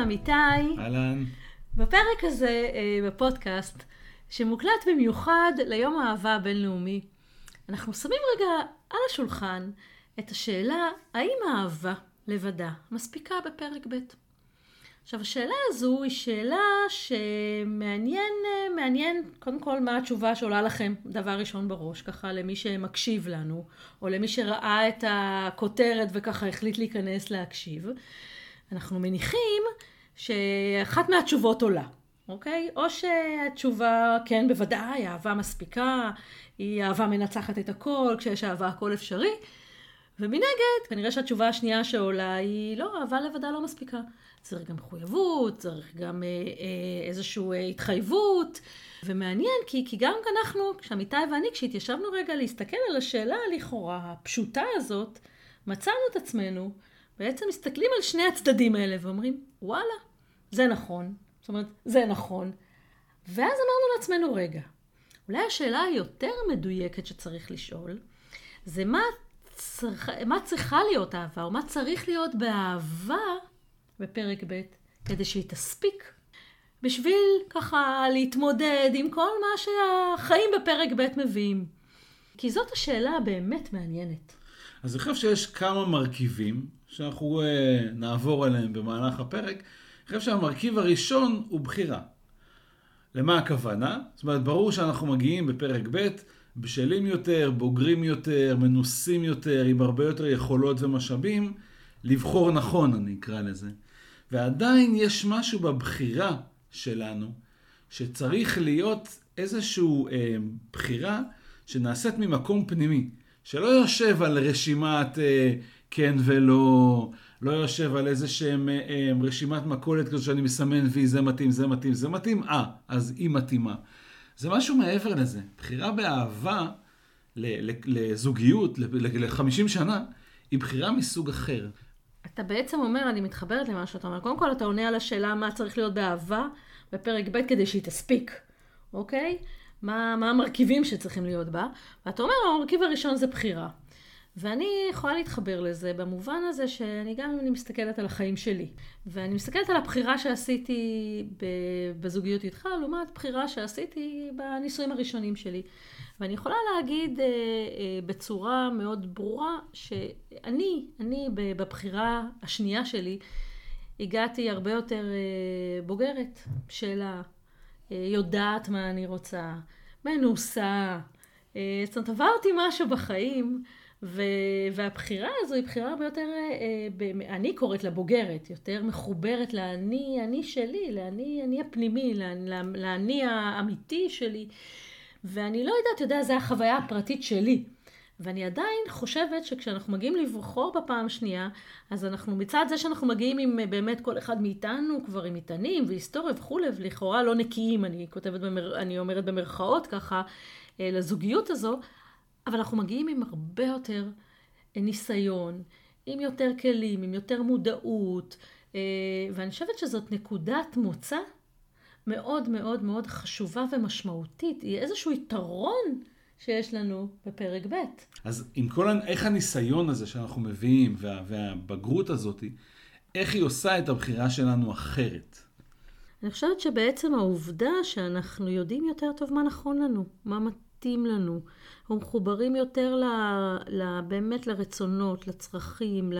ואמיתי. אהלן. בפרק הזה אה, בפודקאסט, שמוקלט במיוחד ליום האהבה הבינלאומי, אנחנו שמים רגע על השולחן את השאלה האם האהבה לבדה מספיקה בפרק ב'. עכשיו השאלה הזו היא שאלה שמעניין, אה, מעניין קודם כל מה התשובה שעולה לכם דבר ראשון בראש, ככה למי שמקשיב לנו, או למי שראה את הכותרת וככה החליט להיכנס להקשיב. אנחנו מניחים שאחת מהתשובות עולה, אוקיי? או שהתשובה, כן, בוודאי, אהבה מספיקה, היא אהבה מנצחת את הכל, כשיש אהבה הכל אפשרי. ומנגד, כנראה שהתשובה השנייה שעולה היא לא, אהבה לבדה לא מספיקה. צריך גם מחויבות, צריך גם אה, אה, איזושהי אה, התחייבות. ומעניין, כי, כי גם אנחנו, כשעמיתי ואני, כשהתיישבנו רגע להסתכל על השאלה הלכאורה הפשוטה הזאת, מצאנו את עצמנו בעצם מסתכלים על שני הצדדים האלה ואומרים, וואלה, זה נכון. זאת אומרת, זה נכון. ואז אמרנו לעצמנו, רגע, אולי השאלה היותר מדויקת שצריך לשאול, זה מה, צריך, מה צריכה להיות אהבה, או מה צריך להיות באהבה בפרק ב', כדי שהיא תספיק בשביל ככה להתמודד עם כל מה שהחיים בפרק ב' מביאים. כי זאת השאלה הבאמת מעניינת. אז אני חושב שיש כמה מרכיבים שאנחנו uh, נעבור עליהם במהלך הפרק. אני חושב שהמרכיב הראשון הוא בחירה. למה הכוונה? זאת אומרת, ברור שאנחנו מגיעים בפרק ב' בשלים יותר, בוגרים יותר, מנוסים יותר, עם הרבה יותר יכולות ומשאבים, לבחור נכון, אני אקרא לזה. ועדיין יש משהו בבחירה שלנו, שצריך להיות איזושהי אה, בחירה שנעשית ממקום פנימי, שלא יושב על רשימת אה, כן ולא, לא יושב על איזה שהם אה, אה, רשימת מכולת כזו שאני מסמן וי, זה מתאים, זה מתאים, זה מתאים, אה, אז היא מתאימה. זה משהו מעבר לזה. בחירה באהבה לזוגיות, ל-50 שנה, היא בחירה מסוג אחר. אתה בעצם אומר, אני מתחברת למה שאתה אומר. קודם כל, אתה עונה על השאלה מה צריך להיות באהבה בפרק ב' כדי שהיא תספיק, אוקיי? מה, מה המרכיבים שצריכים להיות בה. ואתה אומר, המרכיב הראשון זה בחירה. ואני יכולה להתחבר לזה במובן הזה שאני גם אני מסתכלת על החיים שלי. ואני מסתכלת על הבחירה שעשיתי בזוגיות איתך, לעומת בחירה שעשיתי בנישואים הראשונים שלי. ואני יכולה להגיד אה, אה, בצורה מאוד ברורה שאני, אני בבחירה השנייה שלי, הגעתי הרבה יותר אה, בוגרת, שאלה, יודעת מה אני רוצה, מנוסה, זאת אומרת עברתי משהו בחיים. ו... והבחירה הזו היא בחירה הרבה יותר, אה, אני קוראת לה בוגרת, יותר מחוברת לאני, אני שלי, לאני, אני הפנימי, לאני האמיתי שלי. ואני לא יודעת, אתה יודע, זו החוויה הפרטית שלי. ואני עדיין חושבת שכשאנחנו מגיעים לבחור בפעם שנייה, אז אנחנו מצד זה שאנחנו מגיעים עם אה, באמת כל אחד מאיתנו כבר עם מטענים והיסטוריה וכולי, ולכאורה לא נקיים, אני כותבת, במר... אני אומרת במרכאות ככה, אה, לזוגיות הזו, אבל אנחנו מגיעים עם הרבה יותר אה, ניסיון, עם יותר כלים, עם יותר מודעות, אה, ואני חושבת שזאת נקודת מוצא מאוד מאוד מאוד חשובה ומשמעותית. היא איזשהו יתרון שיש לנו בפרק ב'. אז עם כל, איך הניסיון הזה שאנחנו מביאים, וה, והבגרות הזאת, איך היא עושה את הבחירה שלנו אחרת? אני חושבת שבעצם העובדה שאנחנו יודעים יותר טוב מה נכון לנו, מה מתאים לנו, אנחנו מחוברים יותר ל, ל, באמת לרצונות, לצרכים, ל,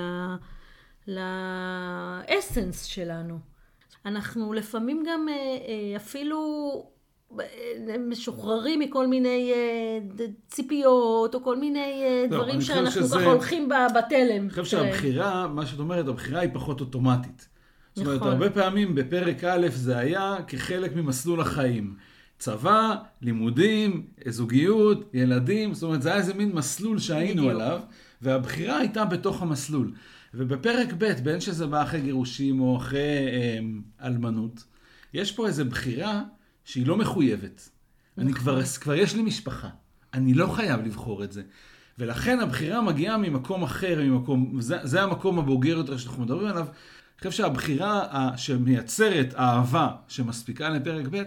לאסנס שלנו. אנחנו לפעמים גם אה, אה, אפילו אה, משוחררים מכל מיני ציפיות, או כל מיני לא, דברים שאנחנו שזה... ככה הולכים בתלם. אני חושב שהבחירה, מה שאת אומרת, הבחירה היא פחות אוטומטית. זאת אומרת, נכון. הרבה פעמים בפרק א' זה היה כחלק ממסלול החיים. צבא, לימודים, זוגיות, ילדים, זאת אומרת, זה היה איזה מין מסלול שהיינו בדיוק. עליו, והבחירה הייתה בתוך המסלול. ובפרק ב', בין שזה בא אחרי גירושים או אחרי אה, אלמנות, יש פה איזו בחירה שהיא לא מחויבת. נכון. אני כבר, כבר יש לי משפחה, אני לא חייב לבחור את זה. ולכן הבחירה מגיעה ממקום אחר, ממקום, זה, זה המקום הבוגר יותר שאנחנו מדברים עליו. אני חושב שהבחירה שמייצרת אהבה שמספיקה לפרק ב',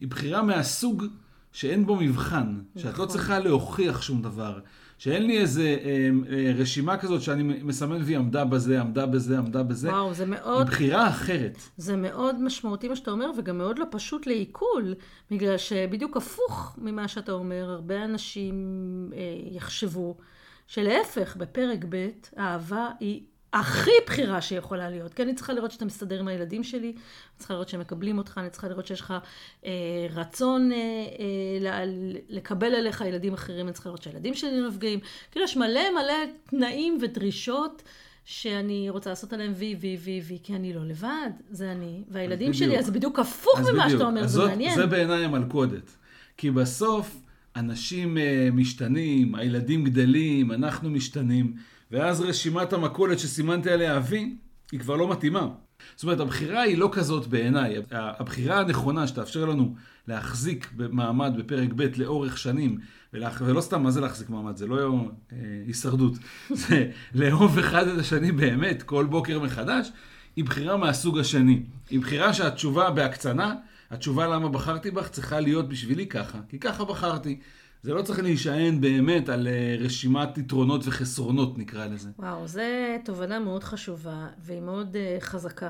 היא בחירה מהסוג שאין בו מבחן, שאת לא נכון. צריכה להוכיח שום דבר, שאין לי איזה אה, אה, רשימה כזאת שאני מסמן והיא עמדה בזה, עמדה בזה, עמדה בזה. וואו, זה היא מאוד, בחירה אחרת. זה מאוד משמעותי מה שאתה אומר, וגם מאוד לא פשוט לעיכול, בגלל שבדיוק הפוך ממה שאתה אומר, הרבה אנשים אה, יחשבו שלהפך, בפרק ב', האהבה היא הכי בחירה שיכולה להיות. כי אני צריכה לראות שאתה מסתדר עם הילדים שלי, אני צריכה לראות שהם מקבלים אותך, אני צריכה לראות שיש לך אה, רצון אה, אה, לקבל עליך ילדים אחרים, אני צריכה לראות שהילדים שלי נפגעים. כאילו יש מלא מלא תנאים ודרישות. שאני רוצה לעשות עליהם וי, וי, וי, וי, כי אני לא לבד, זה אני. והילדים בדיוק. שלי, אז בדיוק הפוך אז ממה בדיוק. שאתה אומר, אז זה זאת- מעניין. זה בעיניי המלכודת. כי בסוף אנשים אה, משתנים, הילדים גדלים, אנחנו משתנים, ואז רשימת המכולת שסימנתי עליה אבי, היא כבר לא מתאימה. זאת אומרת, הבחירה היא לא כזאת בעיניי. הבחירה הנכונה שתאפשר לנו להחזיק מעמד בפרק ב' לאורך שנים, ולהח... ולא סתם, מה זה להחזיק מעמד? זה לא אה, הישרדות. זה לאהוב אחד את השני באמת, כל בוקר מחדש, היא בחירה מהסוג השני. היא בחירה שהתשובה בהקצנה, התשובה למה בחרתי בך צריכה להיות בשבילי ככה, כי ככה בחרתי. זה לא צריך להישען באמת על אה, רשימת יתרונות וחסרונות, נקרא לזה. וואו, זו תובנה מאוד חשובה, והיא מאוד uh, חזקה.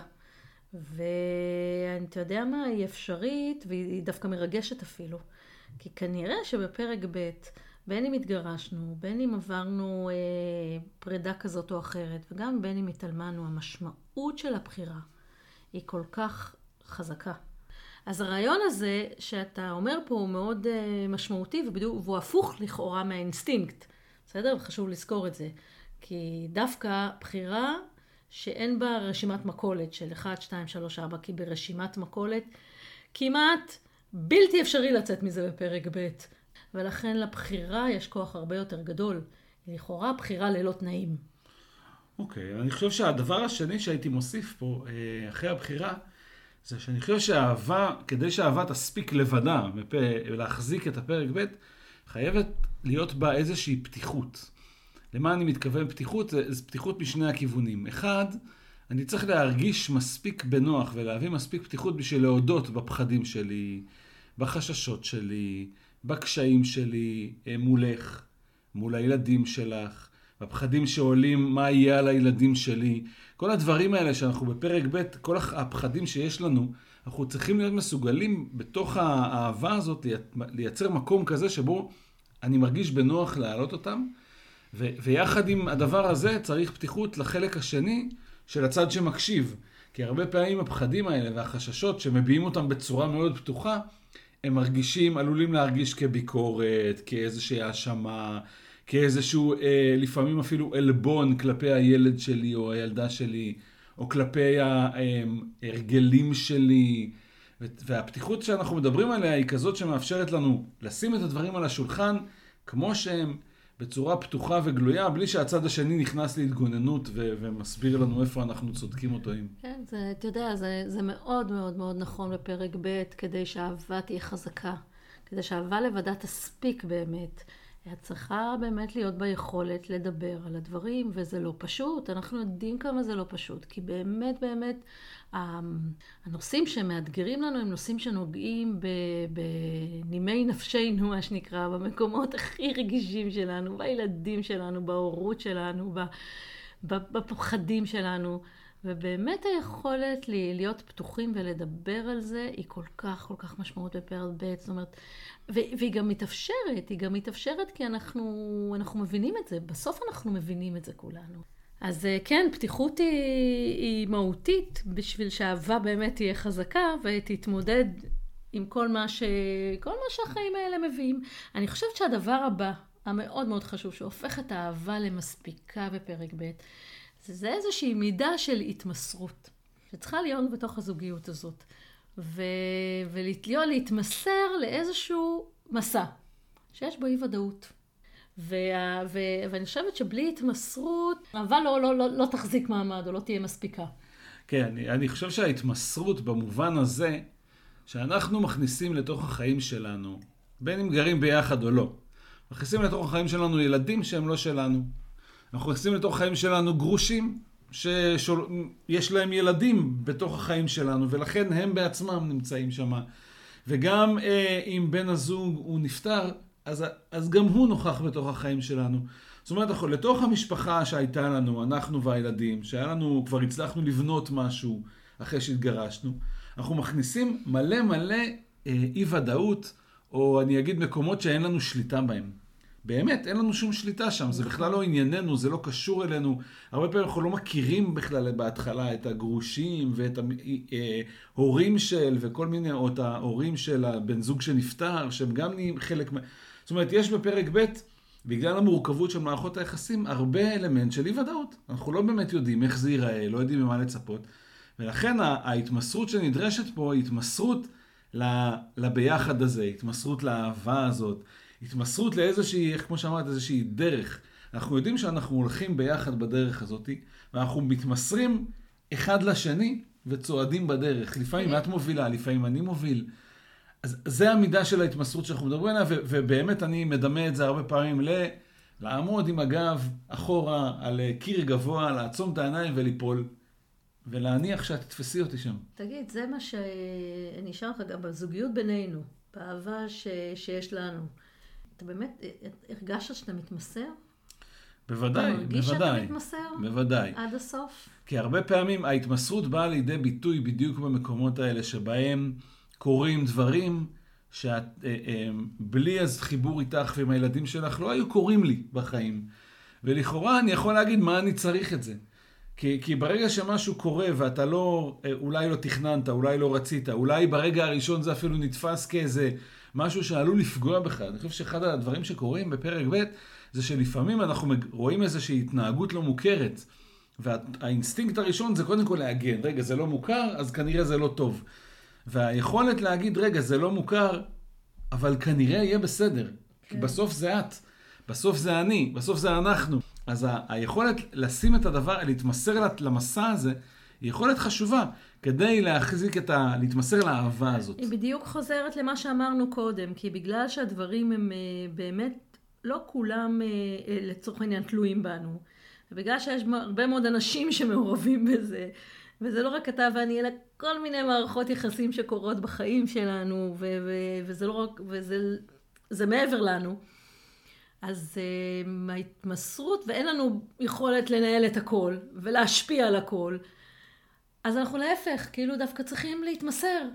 ואתה יודע מה, היא אפשרית, והיא דווקא מרגשת אפילו. כי כנראה שבפרק ב', בין אם התגרשנו, בין אם עברנו אה, פרידה כזאת או אחרת, וגם בין אם התעלמנו, המשמעות של הבחירה היא כל כך חזקה. אז הרעיון הזה שאתה אומר פה הוא מאוד uh, משמעותי, ובדיוק, והוא הפוך לכאורה מהאינסטינקט. בסדר? חשוב לזכור את זה. כי דווקא בחירה שאין בה רשימת מכולת של 1, 2, 3, 4, כי ברשימת מכולת כמעט בלתי אפשרי לצאת מזה בפרק ב', ולכן לבחירה יש כוח הרבה יותר גדול. לכאורה בחירה ללא תנאים. אוקיי, אני חושב שהדבר השני שהייתי מוסיף פה, אה, אחרי הבחירה, זה שאני חושב שהאהבה, כדי שהאהבה תספיק לבדה ולהחזיק את הפרק ב', חייבת להיות בה איזושהי פתיחות. למה אני מתכוון פתיחות? זה, זה פתיחות משני הכיוונים. אחד, אני צריך להרגיש מספיק בנוח ולהביא מספיק פתיחות בשביל להודות בפחדים שלי, בחששות שלי, בקשיים שלי אה, מולך, מול הילדים שלך, בפחדים שעולים מה יהיה על הילדים שלי. כל הדברים האלה שאנחנו בפרק ב', כל הפחדים שיש לנו, אנחנו צריכים להיות מסוגלים בתוך האהבה הזאת לייצר מקום כזה שבו אני מרגיש בנוח להעלות אותם. ו- ויחד עם הדבר הזה צריך פתיחות לחלק השני של הצד שמקשיב. כי הרבה פעמים הפחדים האלה והחששות שמביעים אותם בצורה מאוד פתוחה, הם מרגישים, עלולים להרגיש כביקורת, כאיזושהי האשמה, כאיזשהו, אה, לפעמים אפילו עלבון כלפי הילד שלי או הילדה שלי, או כלפי ההרגלים שלי. והפתיחות שאנחנו מדברים עליה היא כזאת שמאפשרת לנו לשים את הדברים על השולחן כמו שהם, בצורה פתוחה וגלויה, בלי שהצד השני נכנס להתגוננות ו- ומסביר לנו איפה אנחנו צודקים או טועים. כן, זה, אתה יודע, זה, זה מאוד מאוד מאוד נכון בפרק ב', כדי שהאהבה תהיה חזקה. כדי שהאהבה לבדה תספיק באמת. את צריכה באמת להיות ביכולת לדבר על הדברים, וזה לא פשוט. אנחנו יודעים כמה זה לא פשוט, כי באמת באמת הנושאים שמאתגרים לנו הם נושאים שנוגעים בנימי נפשנו, מה שנקרא, במקומות הכי רגישים שלנו, בילדים שלנו, בהורות שלנו, בפחדים שלנו. ובאמת היכולת להיות פתוחים ולדבר על זה היא כל כך כל כך משמעות בפרק ב', זאת אומרת, והיא גם מתאפשרת, היא גם מתאפשרת כי אנחנו, אנחנו מבינים את זה, בסוף אנחנו מבינים את זה כולנו. אז כן, פתיחות היא, היא מהותית בשביל שהאהבה באמת תהיה חזקה ותתמודד עם כל מה, ש... כל מה שהחיים האלה מביאים. אני חושבת שהדבר הבא, המאוד מאוד חשוב, שהופך את האהבה למספיקה בפרק ב', זה, איזושהי מידה של התמסרות, שצריכה להיות בתוך הזוגיות הזאת. ו... ולהתליון, להתמסר לאיזשהו מסע, שיש בו אי ודאות. וה... ו... ואני חושבת שבלי התמסרות, אהבה לא, לא, לא, לא תחזיק מעמד או לא תהיה מספיקה. כן, אני, אני חושב שההתמסרות במובן הזה, שאנחנו מכניסים לתוך החיים שלנו, בין אם גרים ביחד או לא, מכניסים לתוך החיים שלנו ילדים שהם לא שלנו. אנחנו מכניסים לתוך החיים שלנו גרושים, שיש להם ילדים בתוך החיים שלנו, ולכן הם בעצמם נמצאים שם. וגם אה, אם בן הזוג הוא נפטר, אז, אז גם הוא נוכח בתוך החיים שלנו. זאת אומרת, לתוך המשפחה שהייתה לנו, אנחנו והילדים, שהיה לנו, כבר הצלחנו לבנות משהו אחרי שהתגרשנו, אנחנו מכניסים מלא מלא אה, אי ודאות, או אני אגיד מקומות שאין לנו שליטה בהם. באמת, אין לנו שום שליטה שם, זה בכלל לא ענייננו, זה לא קשור אלינו. הרבה פעמים אנחנו לא מכירים בכלל בהתחלה את הגרושים ואת ההורים של, וכל מיני, או את ההורים של הבן זוג שנפטר, שהם גם נהיים חלק מה... זאת אומרת, יש בפרק ב', בגלל המורכבות של מערכות היחסים, הרבה אלמנט של אי ודאות. אנחנו לא באמת יודעים איך זה ייראה, לא יודעים ממה לצפות. ולכן ההתמסרות שנדרשת פה היא התמסרות לביחד הזה, התמסרות לאהבה הזאת, התמסרות לאיזושהי, איך כמו שאמרת, איזושהי דרך. אנחנו יודעים שאנחנו הולכים ביחד בדרך הזאת, ואנחנו מתמסרים אחד לשני וצועדים בדרך. לפעמים את מובילה, לפעמים אני מוביל. אז זה המידה של ההתמסרות שאנחנו מדברים עליה, ובאמת אני מדמה את זה הרבה פעמים ל... לעמוד עם הגב אחורה על קיר גבוה, לעצום את העיניים וליפול. ולהניח שאת תתפסי אותי שם. תגיד, זה מה שנשאר לך גם בזוגיות בינינו, באהבה ש... שיש לנו. אתה באמת הרגשת שאתה מתמסר? בוודאי, אתה מרגיש בוודאי. שאתה מתמסר? בוודאי. עד הסוף? כי הרבה פעמים ההתמסרות באה לידי ביטוי בדיוק במקומות האלה שבהם קורים דברים שבלי אז חיבור איתך ועם הילדים שלך לא היו קורים לי בחיים. ולכאורה אני יכול להגיד מה אני צריך את זה. כי, כי ברגע שמשהו קורה ואתה לא, אולי לא תכננת, אולי לא רצית, אולי ברגע הראשון זה אפילו נתפס כאיזה משהו שעלול לפגוע בך. אני חושב שאחד הדברים שקורים בפרק ב' זה שלפעמים אנחנו רואים איזושהי התנהגות לא מוכרת. והאינסטינקט הראשון זה קודם כל להגן. רגע, זה לא מוכר, אז כנראה זה לא טוב. והיכולת להגיד, רגע, זה לא מוכר, אבל כנראה יהיה בסדר. כן. כי בסוף זה את, בסוף זה אני, בסוף זה אנחנו. אז ה- היכולת לשים את הדבר, להתמסר למסע הזה, היא יכולת חשובה כדי להחזיק את ה... להתמסר לאהבה הזאת. היא בדיוק חוזרת למה שאמרנו קודם, כי בגלל שהדברים הם uh, באמת, לא כולם uh, לצורך העניין תלויים בנו, ובגלל שיש הרבה מאוד אנשים שמעורבים בזה, וזה לא רק אתה ואני, אלא כל מיני מערכות יחסים שקורות בחיים שלנו, ו- ו- וזה לא רק, וזה זה מעבר לנו. אז ההתמסרות, ואין לנו יכולת לנהל את הכל, ולהשפיע על הכל, אז אנחנו להפך, כאילו דווקא צריכים להתמסר.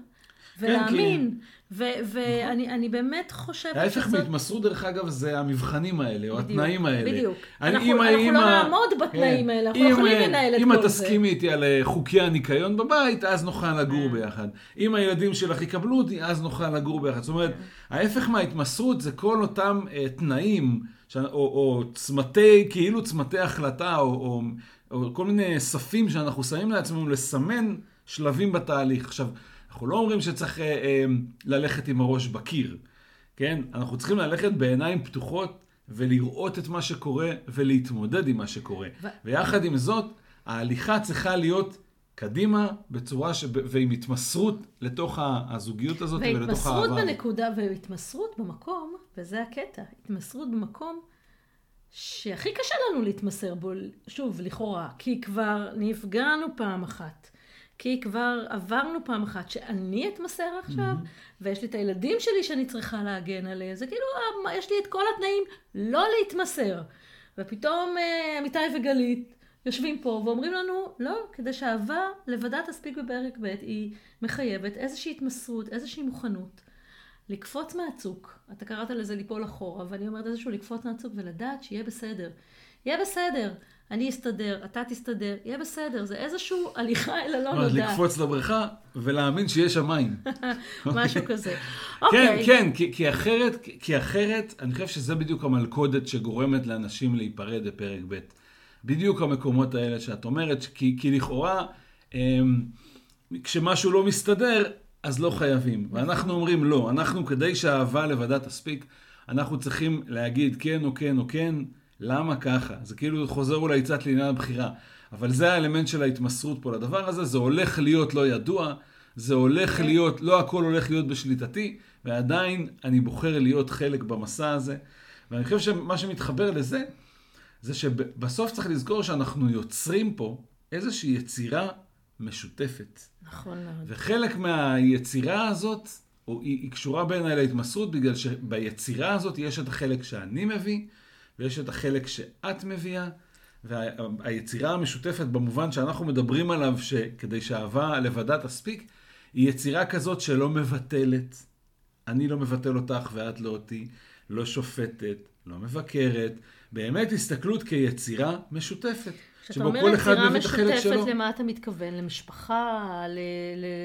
ולהאמין. כן, ואני נכון. באמת חושבת שזאת... ההפך מהתמסרות, דרך אגב, זה המבחנים האלה, או בדיוק, התנאים האלה. בדיוק. אני, אנחנו, אנחנו לא נעמוד בתנאים כן. האלה, אנחנו לא יכולים לנהל את כל זה. אם את תסכימי איתי על אה, חוקי הניקיון בבית, אז נוכל לגור כן. ביחד. אם הילדים שלך יקבלו אותי, אז נוכל לגור ביחד. זאת אומרת, ההפך מההתמסרות זה כל אותם uh, תנאים, ש... או, או צמתי, כאילו צמתי החלטה, או, או, כל מיני ספים שאנחנו שמים לעצמנו לסמן שלבים בתהליך. עכשיו, אנחנו לא אומרים שצריך אה, אה, ללכת עם הראש בקיר, כן? אנחנו צריכים ללכת בעיניים פתוחות ולראות את מה שקורה ולהתמודד עם מה שקורה. ו... ויחד עם זאת, ההליכה צריכה להיות קדימה בצורה ש... ועם התמסרות לתוך הזוגיות הזאת ולתוך האהבה. והתמסרות בנקודה, והתמסרות במקום, וזה הקטע, התמסרות במקום שהכי קשה לנו להתמסר בו, שוב, לכאורה, כי כבר נפגענו פעם אחת. כי כבר עברנו פעם אחת שאני אתמסר עכשיו, mm-hmm. ויש לי את הילדים שלי שאני צריכה להגן עליהם. זה כאילו, אה, יש לי את כל התנאים לא להתמסר. ופתאום אמיתי אה, וגלית יושבים פה ואומרים לנו, לא, כדי שאהבה לבדה תספיק בפרק ב', היא מחייבת איזושהי התמסרות, איזושהי מוכנות. לקפוץ מהצוק, אתה קראת לזה ליפול אחורה, ואני אומרת איזשהו לקפוץ מהצוק ולדעת שיהיה בסדר. יהיה בסדר. אני אסתדר, אתה תסתדר, יהיה בסדר, זה איזשהו הליכה אל הלא נודע. לקפוץ לבריכה ולהאמין שיש שם מים. משהו כזה. כן, אוקיי. כן, כי, כי, אחרת, כי אחרת, אני חושב שזה בדיוק המלכודת שגורמת לאנשים להיפרד בפרק ב'. בדיוק המקומות האלה שאת אומרת, כי, כי לכאורה, אמ, כשמשהו לא מסתדר, אז לא חייבים. ואנחנו אומרים לא, אנחנו כדי שהאהבה לבדה תספיק, אנחנו צריכים להגיד כן או כן או כן. למה ככה? זה כאילו חוזר אולי קצת לעניין הבחירה. אבל זה האלמנט של ההתמסרות פה לדבר הזה, זה הולך להיות לא ידוע, זה הולך okay. להיות, לא הכל הולך להיות בשליטתי, ועדיין אני בוחר להיות חלק במסע הזה. ואני חושב שמה שמתחבר לזה, זה שבסוף צריך לזכור שאנחנו יוצרים פה איזושהי יצירה משותפת. נכון מאוד. וחלק מהיצירה הזאת או היא, היא קשורה בעיניי להתמסרות, בגלל שביצירה הזאת יש את החלק שאני מביא, ויש את החלק שאת מביאה, והיצירה המשותפת במובן שאנחנו מדברים עליו, שכדי שאהבה לבדה תספיק, היא יצירה כזאת שלא מבטלת. אני לא מבטל אותך ואת לא אותי, לא שופטת, לא מבקרת. באמת הסתכלות כיצירה משותפת. כשאתה אומר יצירה משותפת, למה אתה מתכוון? למשפחה?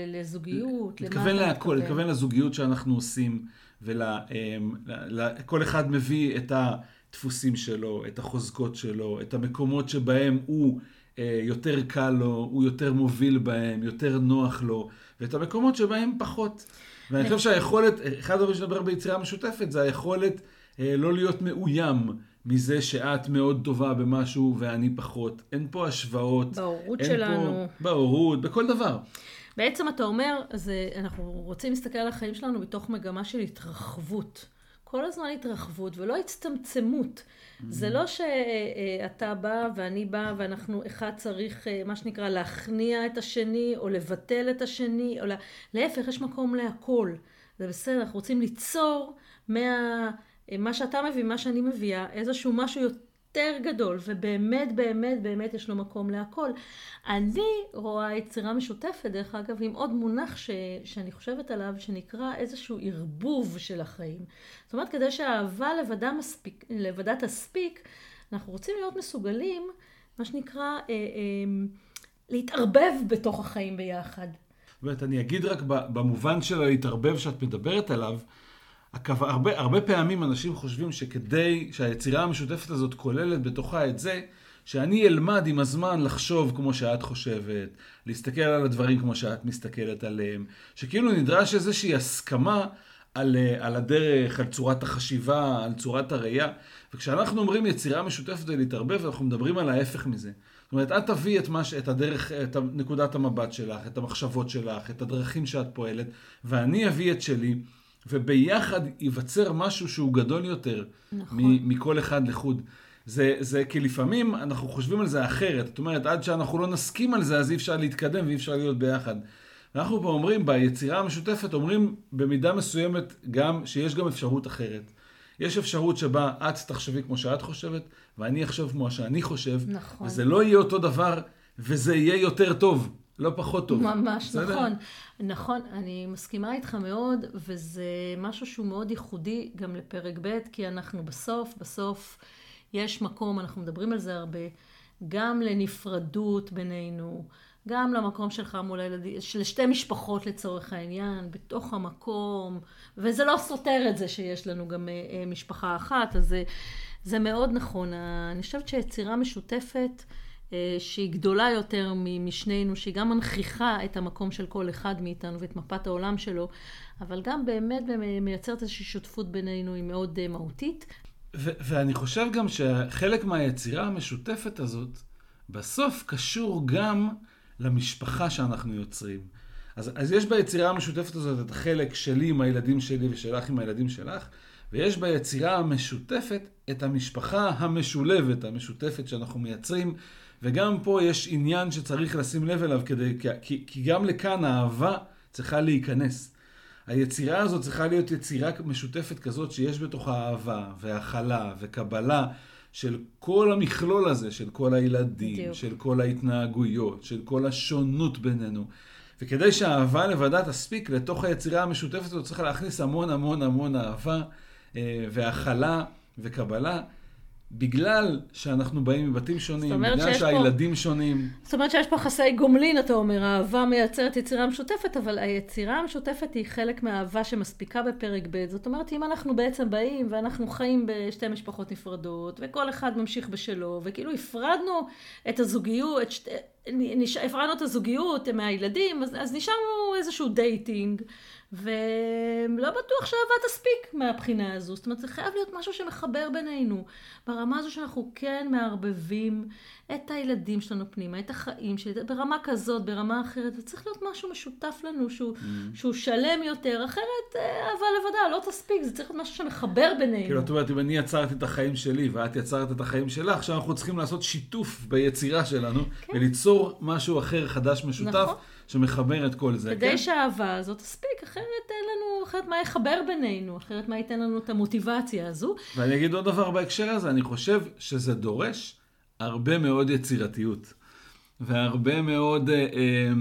לזוגיות? מתכוון להכל, מתכוון לזוגיות שאנחנו עושים, וכל אמ, אחד מביא את הדפוסים שלו, את החוזקות שלו, את המקומות שבהם הוא אה, יותר קל לו, הוא יותר מוביל בהם, יותר נוח לו, ואת המקומות שבהם פחות. ואני חושב שהיכולת, אחד הדברים שנדבר ביצירה משותפת, זה היכולת אה, לא להיות מאוים. מזה שאת מאוד טובה במשהו ואני פחות. אין פה השוואות. בהורות שלנו. פה, בהורות, בכל דבר. בעצם אתה אומר, זה, אנחנו רוצים להסתכל על החיים שלנו מתוך מגמה של התרחבות. כל הזמן התרחבות ולא הצטמצמות. Mm-hmm. זה לא שאתה בא ואני בא ואנחנו, אחד צריך, אה, מה שנקרא, להכניע את השני או לבטל את השני, או לה... להפך, יש מקום להכל. זה בסדר, אנחנו רוצים ליצור מה... מה שאתה מביא, מה שאני מביאה, איזשהו משהו יותר גדול, ובאמת, באמת, באמת יש לו מקום להכל. אני רואה יצירה משותפת, דרך אגב, עם עוד מונח ש, שאני חושבת עליו, שנקרא איזשהו ערבוב של החיים. זאת אומרת, כדי שהאהבה לבדה, מספיק, לבדה תספיק, אנחנו רוצים להיות מסוגלים, מה שנקרא, אה, אה, להתערבב בתוך החיים ביחד. זאת אומרת, אני אגיד רק במובן של להתערבב שאת מדברת עליו, הרבה, הרבה פעמים אנשים חושבים שכדי שהיצירה המשותפת הזאת כוללת בתוכה את זה, שאני אלמד עם הזמן לחשוב כמו שאת חושבת, להסתכל על הדברים כמו שאת מסתכלת עליהם, שכאילו נדרש איזושהי הסכמה על, על הדרך, על צורת החשיבה, על צורת הראייה. וכשאנחנו אומרים יצירה משותפת ולהתערבב, אנחנו מדברים על ההפך מזה. זאת אומרת, את תביאי את, מש... את הדרך, את נקודת המבט שלך, את המחשבות שלך, את הדרכים שאת פועלת, ואני אביא את שלי. וביחד ייווצר משהו שהוא גדול יותר נכון. מכל אחד לחוד. זה, זה כי לפעמים אנחנו חושבים על זה אחרת. זאת אומרת, עד שאנחנו לא נסכים על זה, אז אי אפשר להתקדם ואי אפשר להיות ביחד. אנחנו פה אומרים, ביצירה המשותפת, אומרים במידה מסוימת גם שיש גם אפשרות אחרת. יש אפשרות שבה את תחשבי כמו שאת חושבת, ואני אחשוב כמו שאני חושב, נכון. וזה לא יהיה אותו דבר, וזה יהיה יותר טוב. לא פחות טוב. ממש, בסדר? נכון. נכון, אני מסכימה איתך מאוד, וזה משהו שהוא מאוד ייחודי גם לפרק ב', כי אנחנו בסוף, בסוף יש מקום, אנחנו מדברים על זה הרבה, גם לנפרדות בינינו, גם למקום שלך מול הילדים, של שתי משפחות לצורך העניין, בתוך המקום, וזה לא סותר את זה שיש לנו גם אה, אה, משפחה אחת, אז זה, זה מאוד נכון. אני חושבת שיצירה משותפת, שהיא גדולה יותר משנינו, שהיא גם מנכיחה את המקום של כל אחד מאיתנו ואת מפת העולם שלו, אבל גם באמת מייצרת איזושהי שותפות בינינו, היא מאוד אה, מהותית. ו- ואני חושב גם שחלק מהיצירה המשותפת הזאת, בסוף קשור גם למשפחה שאנחנו יוצרים. אז, אז יש ביצירה המשותפת הזאת את החלק שלי עם הילדים שלי ושלך עם הילדים שלך, ויש ביצירה המשותפת את המשפחה המשולבת, המשותפת שאנחנו מייצרים, וגם פה יש עניין שצריך לשים לב אליו, כדי, כי, כי גם לכאן האהבה צריכה להיכנס. היצירה הזאת צריכה להיות יצירה משותפת כזאת שיש בתוכה אהבה והכלה וקבלה של כל המכלול הזה, של כל הילדים, בדיוק. של כל ההתנהגויות, של כל השונות בינינו. וכדי שהאהבה לבדה תספיק, לתוך היצירה המשותפת הזאת צריך להכניס המון המון המון אהבה אה, והכלה וקבלה. בגלל שאנחנו באים מבתים שונים, בגלל שהילדים פה, שונים. זאת אומרת שיש פה יחסי גומלין, אתה אומר, האהבה מייצרת יצירה משותפת, אבל היצירה המשותפת היא חלק מהאהבה שמספיקה בפרק ב'. זאת אומרת, אם אנחנו בעצם באים ואנחנו חיים בשתי משפחות נפרדות, וכל אחד ממשיך בשלו, וכאילו הפרדנו את הזוגיות, את שתי, הפרדנו את הזוגיות מהילדים, אז, אז נשארנו איזשהו dating. ולא בטוח שאהבה תספיק מהבחינה הזו. זאת אומרת, זה חייב להיות משהו שמחבר בינינו. ברמה הזו שאנחנו כן מערבבים את הילדים שלנו פנימה, את החיים שלי, ברמה כזאת, ברמה אחרת. זה צריך להיות משהו משותף לנו, שהוא, mm-hmm. שהוא שלם יותר. אחרת אה, אהבה לבדה לא תספיק, זה צריך להיות משהו שמחבר בינינו. כאילו, את אומרת, אם אני יצרתי את החיים שלי ואת יצרת את החיים שלך, עכשיו אנחנו צריכים לעשות שיתוף ביצירה שלנו, כן. וליצור משהו אחר, חדש, משותף. נכון. שמחבר את כל זה. כדי כן? שהאהבה הזאת תספיק, אחרת אין לנו, אחרת מה יחבר בינינו, אחרת מה ייתן לנו את המוטיבציה הזו. ואני אגיד עוד דבר בהקשר הזה, אני חושב שזה דורש הרבה מאוד יצירתיות. והרבה מאוד אה, אה,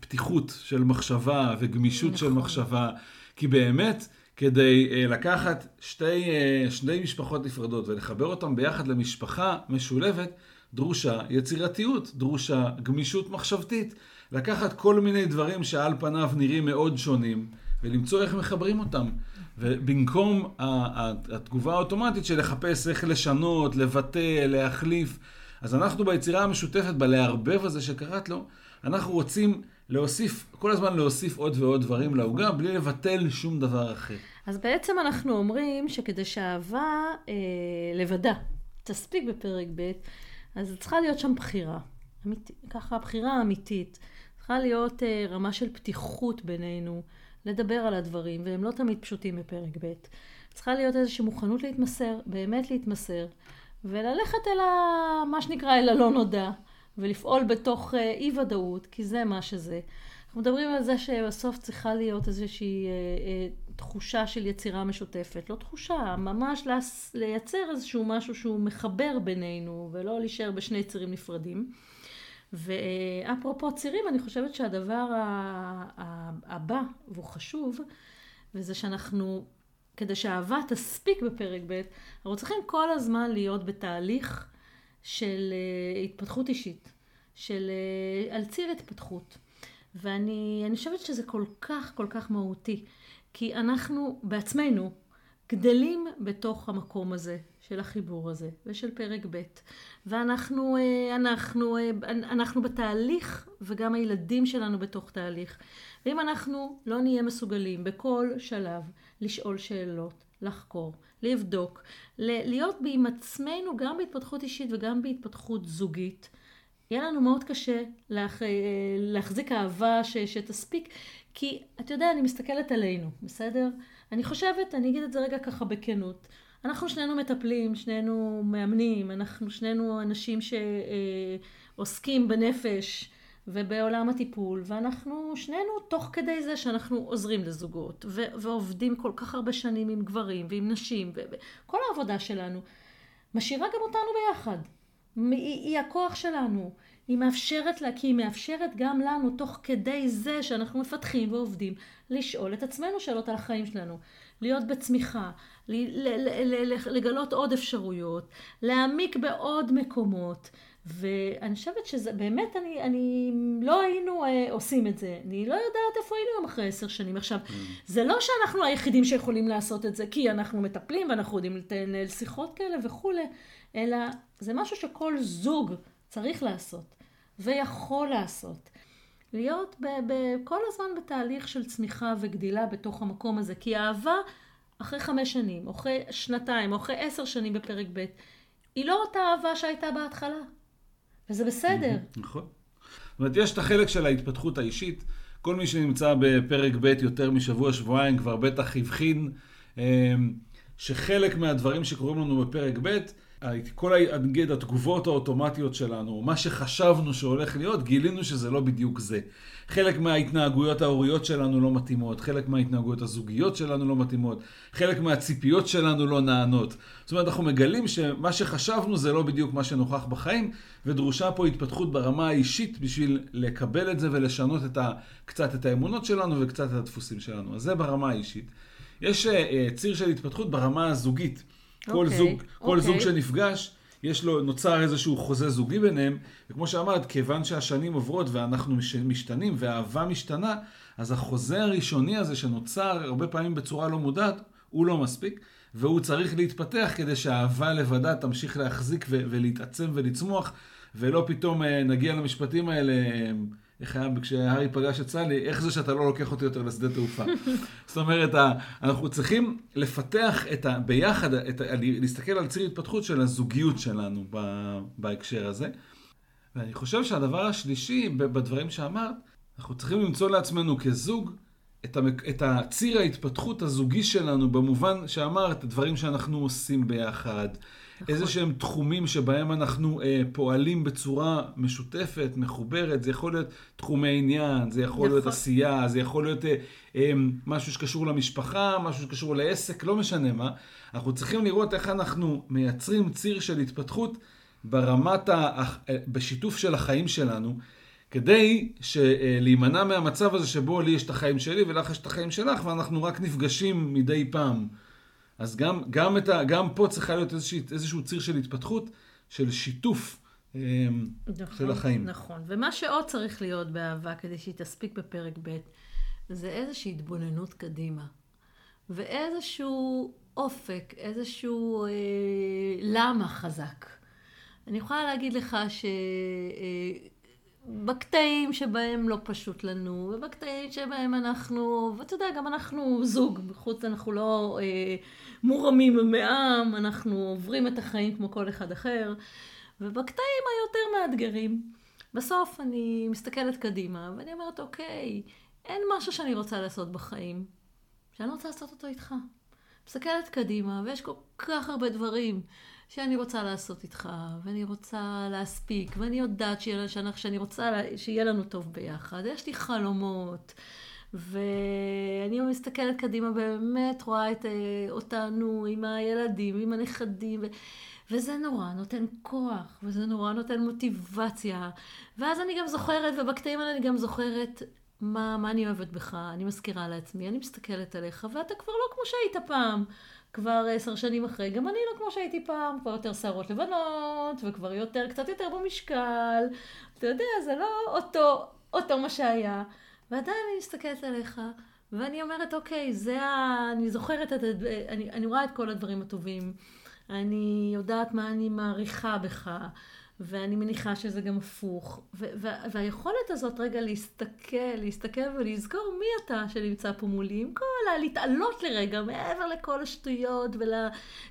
פתיחות של מחשבה וגמישות נכון. של מחשבה. כי באמת, כדי אה, לקחת שתי, אה, שני משפחות נפרדות ולחבר אותן ביחד למשפחה משולבת, דרושה יצירתיות, דרושה גמישות מחשבתית. לקחת כל מיני דברים שעל פניו נראים מאוד שונים, ולמצוא איך מחברים אותם. ובמקום התגובה האוטומטית של לחפש איך לשנות, לבטא, להחליף, אז אנחנו ביצירה המשותפת, בלערבב הזה שקראת לו, אנחנו רוצים להוסיף, כל הזמן להוסיף עוד ועוד דברים לעוגה, בלי לבטל שום דבר אחר. אז בעצם אנחנו אומרים שכדי שהאהבה אה, לבדה תספיק בפרק ב', אז צריכה להיות שם בחירה. אמית, ככה בחירה אמיתית. צריכה להיות אה, רמה של פתיחות בינינו, לדבר על הדברים, והם לא תמיד פשוטים בפרק ב'. צריכה להיות איזושהי מוכנות להתמסר, באמת להתמסר, וללכת אל ה... מה שנקרא אל הלא נודע, ולפעול בתוך אה, אי ודאות, כי זה מה שזה. אנחנו מדברים על זה שבסוף צריכה להיות איזושהי אה, אה, תחושה של יצירה משותפת. לא תחושה, ממש לייצר איזשהו משהו שהוא מחבר בינינו, ולא להישאר בשני צירים נפרדים. ואפרופו צירים, אני חושבת שהדבר הבא, והוא חשוב, וזה שאנחנו, כדי שהאהבה תספיק בפרק ב', אנחנו צריכים כל הזמן להיות בתהליך של אה, התפתחות אישית, של אה, על ציר התפתחות. ואני חושבת שזה כל כך כל כך מהותי, כי אנחנו בעצמנו גדלים בתוך המקום הזה של החיבור הזה ושל פרק ב', ואנחנו אה, אנחנו, אנחנו בתהליך וגם הילדים שלנו בתוך תהליך. ואם אנחנו לא נהיה מסוגלים בכל שלב לשאול שאלות, לחקור, לבדוק, להיות עם עצמנו גם בהתפתחות אישית וגם בהתפתחות זוגית. יהיה לנו מאוד קשה להח... אה, להחזיק אהבה ש... שתספיק, כי אתה יודע, אני מסתכלת עלינו, בסדר? אני חושבת, אני אגיד את זה רגע ככה בכנות, אנחנו שנינו מטפלים, שנינו מאמנים, אנחנו שנינו אנשים שעוסקים בנפש, ובעולם הטיפול, ואנחנו שנינו תוך כדי זה שאנחנו עוזרים לזוגות, ו- ועובדים כל כך הרבה שנים עם גברים ועם נשים, וכל העבודה שלנו משאירה גם אותנו ביחד. היא, היא הכוח שלנו, היא מאפשרת לה, כי היא מאפשרת גם לנו תוך כדי זה שאנחנו מפתחים ועובדים, לשאול את עצמנו שאלות על החיים שלנו, להיות בצמיחה, לגלות עוד אפשרויות, להעמיק בעוד מקומות. ואני חושבת שזה באמת, אני, אני לא היינו אה, עושים את זה. אני לא יודעת איפה היינו היום אחרי עשר שנים. עכשיו, mm. זה לא שאנחנו היחידים שיכולים לעשות את זה, כי אנחנו מטפלים ואנחנו יודעים לנהל שיחות כאלה וכולי, אלא זה משהו שכל זוג צריך לעשות, ויכול לעשות. להיות כל הזמן בתהליך של צמיחה וגדילה בתוך המקום הזה, כי האהבה אחרי חמש שנים, או אחרי שנתיים, או אחרי עשר שנים בפרק ב', היא לא אותה אהבה שהייתה בהתחלה. וזה בסדר. נכון. זאת אומרת, יש את החלק של ההתפתחות האישית. כל מי שנמצא בפרק ב' יותר משבוע, שבועיים, כבר בטח הבחין אמ, שחלק מהדברים שקורים לנו בפרק ב', כל נגיד התגובות האוטומטיות שלנו, מה שחשבנו שהולך להיות, גילינו שזה לא בדיוק זה. חלק מההתנהגויות ההוריות שלנו לא מתאימות, חלק מההתנהגויות הזוגיות שלנו לא מתאימות, חלק מהציפיות שלנו לא נענות. זאת אומרת, אנחנו מגלים שמה שחשבנו זה לא בדיוק מה שנוכח בחיים, ודרושה פה התפתחות ברמה האישית בשביל לקבל את זה ולשנות את ה, קצת את האמונות שלנו וקצת את הדפוסים שלנו. אז זה ברמה האישית. יש uh, ציר של התפתחות ברמה הזוגית. כל, okay, אוקיי, זוג, כל. זוג אוקיי. שנפגש, יש לו, נוצר איזשהו חוזה זוגי ביניהם, וכמו שאמרת, כיוון שהשנים עוברות ואנחנו משתנים והאהבה משתנה, אז החוזה הראשוני הזה שנוצר הרבה פעמים בצורה לא מודעת, הוא לא מספיק, והוא צריך להתפתח כדי שהאהבה לבדה תמשיך להחזיק ולהתעצם ולצמוח, ולא פתאום אה, נגיע למשפטים האלה. איך היה כשהארי פגש את סלי, איך זה שאתה לא לוקח אותי יותר לשדה תעופה. זאת אומרת, אנחנו צריכים לפתח את ה, ביחד, את ה, להסתכל על ציר התפתחות של הזוגיות שלנו בהקשר הזה. ואני חושב שהדבר השלישי בדברים שאמרת, אנחנו צריכים למצוא לעצמנו כזוג את, המק... את הציר ההתפתחות הזוגי שלנו, במובן שאמרת, דברים שאנחנו עושים ביחד, נכון. איזה שהם תחומים שבהם אנחנו אה, פועלים בצורה משותפת, מחוברת, זה יכול להיות תחומי עניין, זה יכול נכון. להיות עשייה, זה יכול להיות אה, אה, משהו שקשור למשפחה, משהו שקשור לעסק, לא משנה מה. אנחנו צריכים לראות איך אנחנו מייצרים ציר של התפתחות ברמת, ה... בשיתוף של החיים שלנו. כדי להימנע מהמצב הזה שבו לי יש את החיים שלי ולך יש את החיים שלך ואנחנו רק נפגשים מדי פעם. אז גם, גם, ה, גם פה צריכה להיות איזשה, איזשהו ציר של התפתחות, של שיתוף אמ, נכון, של החיים. נכון, ומה שעוד צריך להיות באהבה כדי שהיא תספיק בפרק ב', זה איזושהי התבוננות קדימה. ואיזשהו אופק, איזשהו אה, למה חזק. אני יכולה להגיד לך ש... אה, שבהם לא פשוט לנו, ובקטעים שבהם אנחנו, ואתה יודע, גם אנחנו זוג, בחוץ אנחנו לא אה, מורמים מעם, אנחנו עוברים את החיים כמו כל אחד אחר, ובקטעים היותר מאתגרים, בסוף אני מסתכלת קדימה, ואני אומרת, אוקיי, אין משהו שאני רוצה לעשות בחיים, שאני רוצה לעשות אותו איתך. מסתכלת קדימה, ויש כל כך הרבה דברים שאני רוצה לעשות איתך, ואני רוצה להספיק, ואני יודעת שיהיה, שאני, רוצה שיהיה לנו טוב ביחד. יש לי חלומות, ואני מסתכלת קדימה, באמת רואה את, אה, אותנו עם הילדים, עם הנכדים, ו... וזה נורא נותן כוח, וזה נורא נותן מוטיבציה. ואז אני גם זוכרת, ובקטעים האלה אני גם זוכרת מה, מה אני אוהבת בך, אני מזכירה לעצמי, אני מסתכלת עליך, ואתה כבר לא כמו שהיית פעם. כבר עשר שנים אחרי, גם אני לא כמו שהייתי פעם, כבר יותר שערות לבנות, וכבר יותר, קצת יותר במשקל. אתה יודע, זה לא אותו, אותו מה שהיה. ועדיין אני מסתכלת עליך, ואני אומרת, אוקיי, זה ה... אני זוכרת את... אני, אני רואה את כל הדברים הטובים. אני יודעת מה אני מעריכה בך. ואני מניחה שזה גם הפוך. והיכולת הזאת רגע להסתכל, להסתכל ולזכור מי אתה שנמצא פה מולי, עם כל ה... להתעלות לרגע מעבר לכל השטויות ול...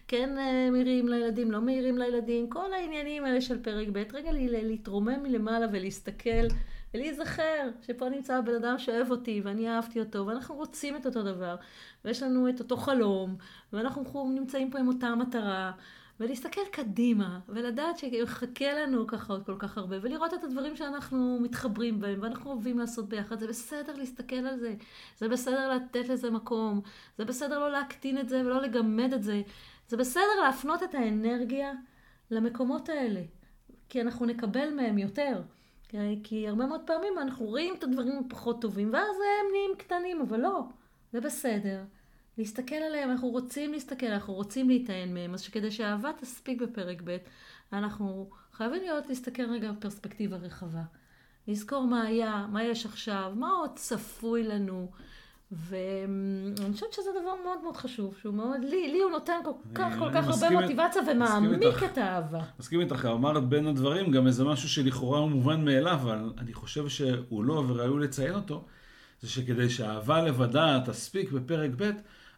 כן אה, מעירים לילדים, לא מעירים לילדים, כל העניינים האלה של פרק ב', רגע להתרומם מלמעלה ולהסתכל. ולהיזכר שפה נמצא הבן אדם שאוהב אותי ואני אהבתי אותו ואנחנו רוצים את אותו דבר ויש לנו את אותו חלום ואנחנו נמצאים פה עם אותה מטרה ולהסתכל קדימה, ולדעת שיחכה לנו ככה עוד כל כך הרבה, ולראות את הדברים שאנחנו מתחברים בהם, ואנחנו אוהבים לעשות ביחד. זה בסדר להסתכל על זה, זה בסדר לתת לזה מקום, זה בסדר לא להקטין את זה ולא לגמד את זה, זה בסדר להפנות את האנרגיה למקומות האלה, כי אנחנו נקבל מהם יותר. כי הרבה מאוד פעמים אנחנו רואים את הדברים הפחות טובים, ואז הם נהיים קטנים, אבל לא, זה בסדר. להסתכל עליהם, אנחנו רוצים להסתכל, אנחנו רוצים להיטען מהם, אז שכדי שהאהבה תספיק בפרק ב', אנחנו חייבים להיות להסתכל רגע בפרספקטיבה רחבה. לזכור מה היה, מה יש עכשיו, מה עוד צפוי לנו. ואני חושבת שזה דבר מאוד מאוד חשוב, שהוא מאוד, לי, לי הוא נותן כל כך כל כך הרבה מוטיבציה ומעמיק את האהבה. מסכים איתך, אמרת בין הדברים גם איזה משהו שלכאורה הוא מובן מאליו, אבל אני חושב שהוא לא וראוי לציין אותו, זה שכדי שהאהבה לבדה תספיק בפרק ב',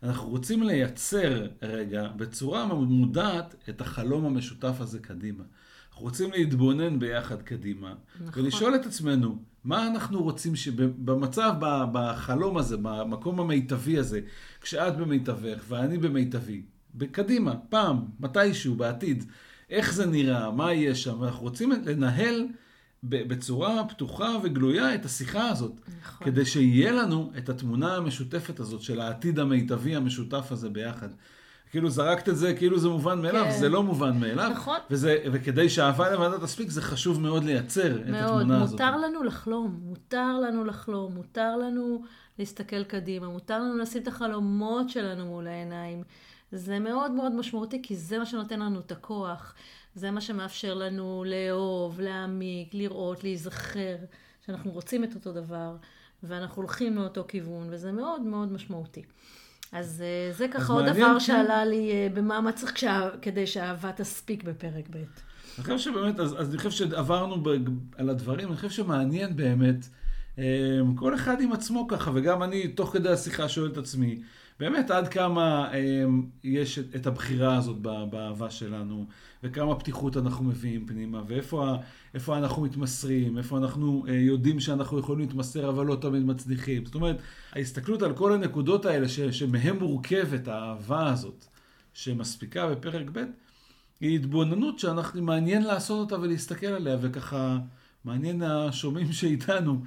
אנחנו רוצים לייצר רגע בצורה מודעת את החלום המשותף הזה קדימה. אנחנו רוצים להתבונן ביחד קדימה, נכון. ולשאול את עצמנו, מה אנחנו רוצים שבמצב, בחלום הזה, במקום המיטבי הזה, כשאת במיטבך ואני במיטבי, בקדימה, פעם, מתישהו, בעתיד, איך זה נראה, מה יהיה שם, אנחנו רוצים לנהל בצורה פתוחה וגלויה את השיחה הזאת. נכון. כדי שיהיה לנו את התמונה המשותפת הזאת של העתיד המיטבי המשותף הזה ביחד. כאילו זרקת את זה כאילו זה מובן מאליו, כן. זה לא מובן מאליו. נכון. וזה, וכדי שהאהבה לבדה תספיק, זה חשוב מאוד לייצר מאוד. את התמונה הזאת. מאוד, מותר לנו לחלום, מותר לנו לחלום, מותר לנו להסתכל קדימה, מותר לנו לשים את החלומות שלנו מול העיניים. זה מאוד מאוד משמעותי, כי זה מה שנותן לנו את הכוח. זה מה שמאפשר לנו לאהוב, להעמיק, לראות, להיזכר, שאנחנו רוצים את אותו דבר, ואנחנו הולכים מאותו כיוון, וזה מאוד מאוד משמעותי. אז אה, זה ככה עוד דבר כן. שעלה לי אה, במה מה צריך כשה, כדי שהאהבה תספיק בפרק ב'. אני חושב שבאמת, אז, אז אני חושב שעברנו ב, על הדברים, אני חושב שמעניין באמת, אה, כל אחד עם עצמו ככה, וגם אני תוך כדי השיחה שואל את עצמי, באמת עד כמה אה, יש את, הבחירה הזאת באהבה שלנו, וכמה פתיחות אנחנו מביאים פנימה, ואיפה איפה אנחנו מתמסרים, איפה אנחנו אה, יודעים שאנחנו יכולים להתמסר אבל לא תמיד מצליחים. זאת אומרת, ההסתכלות על כל הנקודות האלה ש, שמהם מורכבת האהבה הזאת, שמספיקה בפרק ב', היא התבוננות שאנחנו, מעניין לעשות אותה ולהסתכל עליה, וככה מעניין השומעים שאיתנו.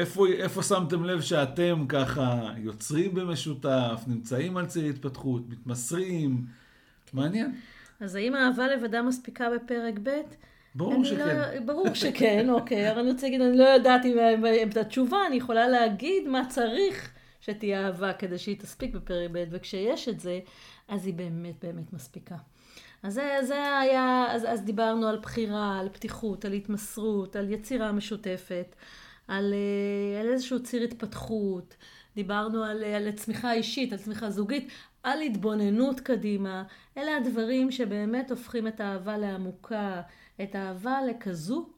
איפה, איפה שמתם לב שאתם ככה יוצרים במשותף, נמצאים על ציר התפתחות, מתמסרים? מעניין. אז האם אהבה לבדה מספיקה בפרק ב'? ברור שכן. לא, ברור שכן, אוקיי. אבל אני רוצה להגיד, אני לא יודעת אם את התשובה, אני יכולה להגיד מה צריך שתהיה אהבה כדי שהיא תספיק בפרק ב', וכשיש את זה, אז היא באמת באמת מספיקה. אז זה, זה היה, אז, אז דיברנו על בחירה, על פתיחות, על התמסרות, על יצירה משותפת, על, אה, על איזשהו ציר התפתחות, דיברנו על, על צמיחה אישית, על צמיחה זוגית, על התבוננות קדימה. אלה הדברים שבאמת הופכים את האהבה לעמוקה, את האהבה לכזו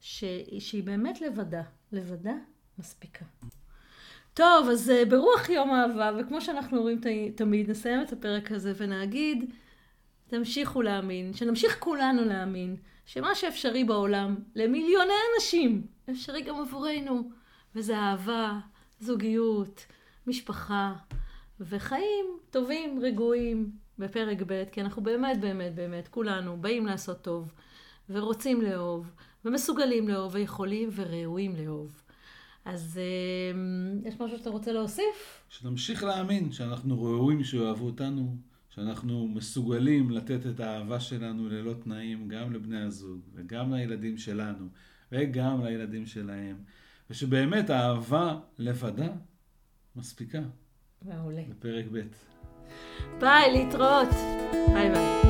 ש... שהיא באמת לבדה. לבדה מספיקה. טוב, אז אה, ברוח יום אהבה, וכמו שאנחנו אומרים תמיד, נסיים את הפרק הזה ונגיד, תמשיכו להאמין, שנמשיך כולנו להאמין, שמה שאפשרי בעולם למיליוני אנשים, אפשרי גם עבורנו, וזה אהבה, זוגיות, משפחה, וחיים טובים, רגועים, בפרק ב', כי אנחנו באמת, באמת, באמת, כולנו באים לעשות טוב, ורוצים לאהוב, ומסוגלים לאהוב, ויכולים וראויים לאהוב. אז אה, יש משהו שאתה רוצה להוסיף? שנמשיך להאמין שאנחנו ראויים שאוהבו אותנו, שאנחנו מסוגלים לתת את האהבה שלנו ללא תנאים גם לבני הזוג, וגם לילדים שלנו, וגם לילדים שלהם, ושבאמת האהבה לבדה מספיקה. מעולה. בפרק ב'. ביי, להתראות. ביי ביי.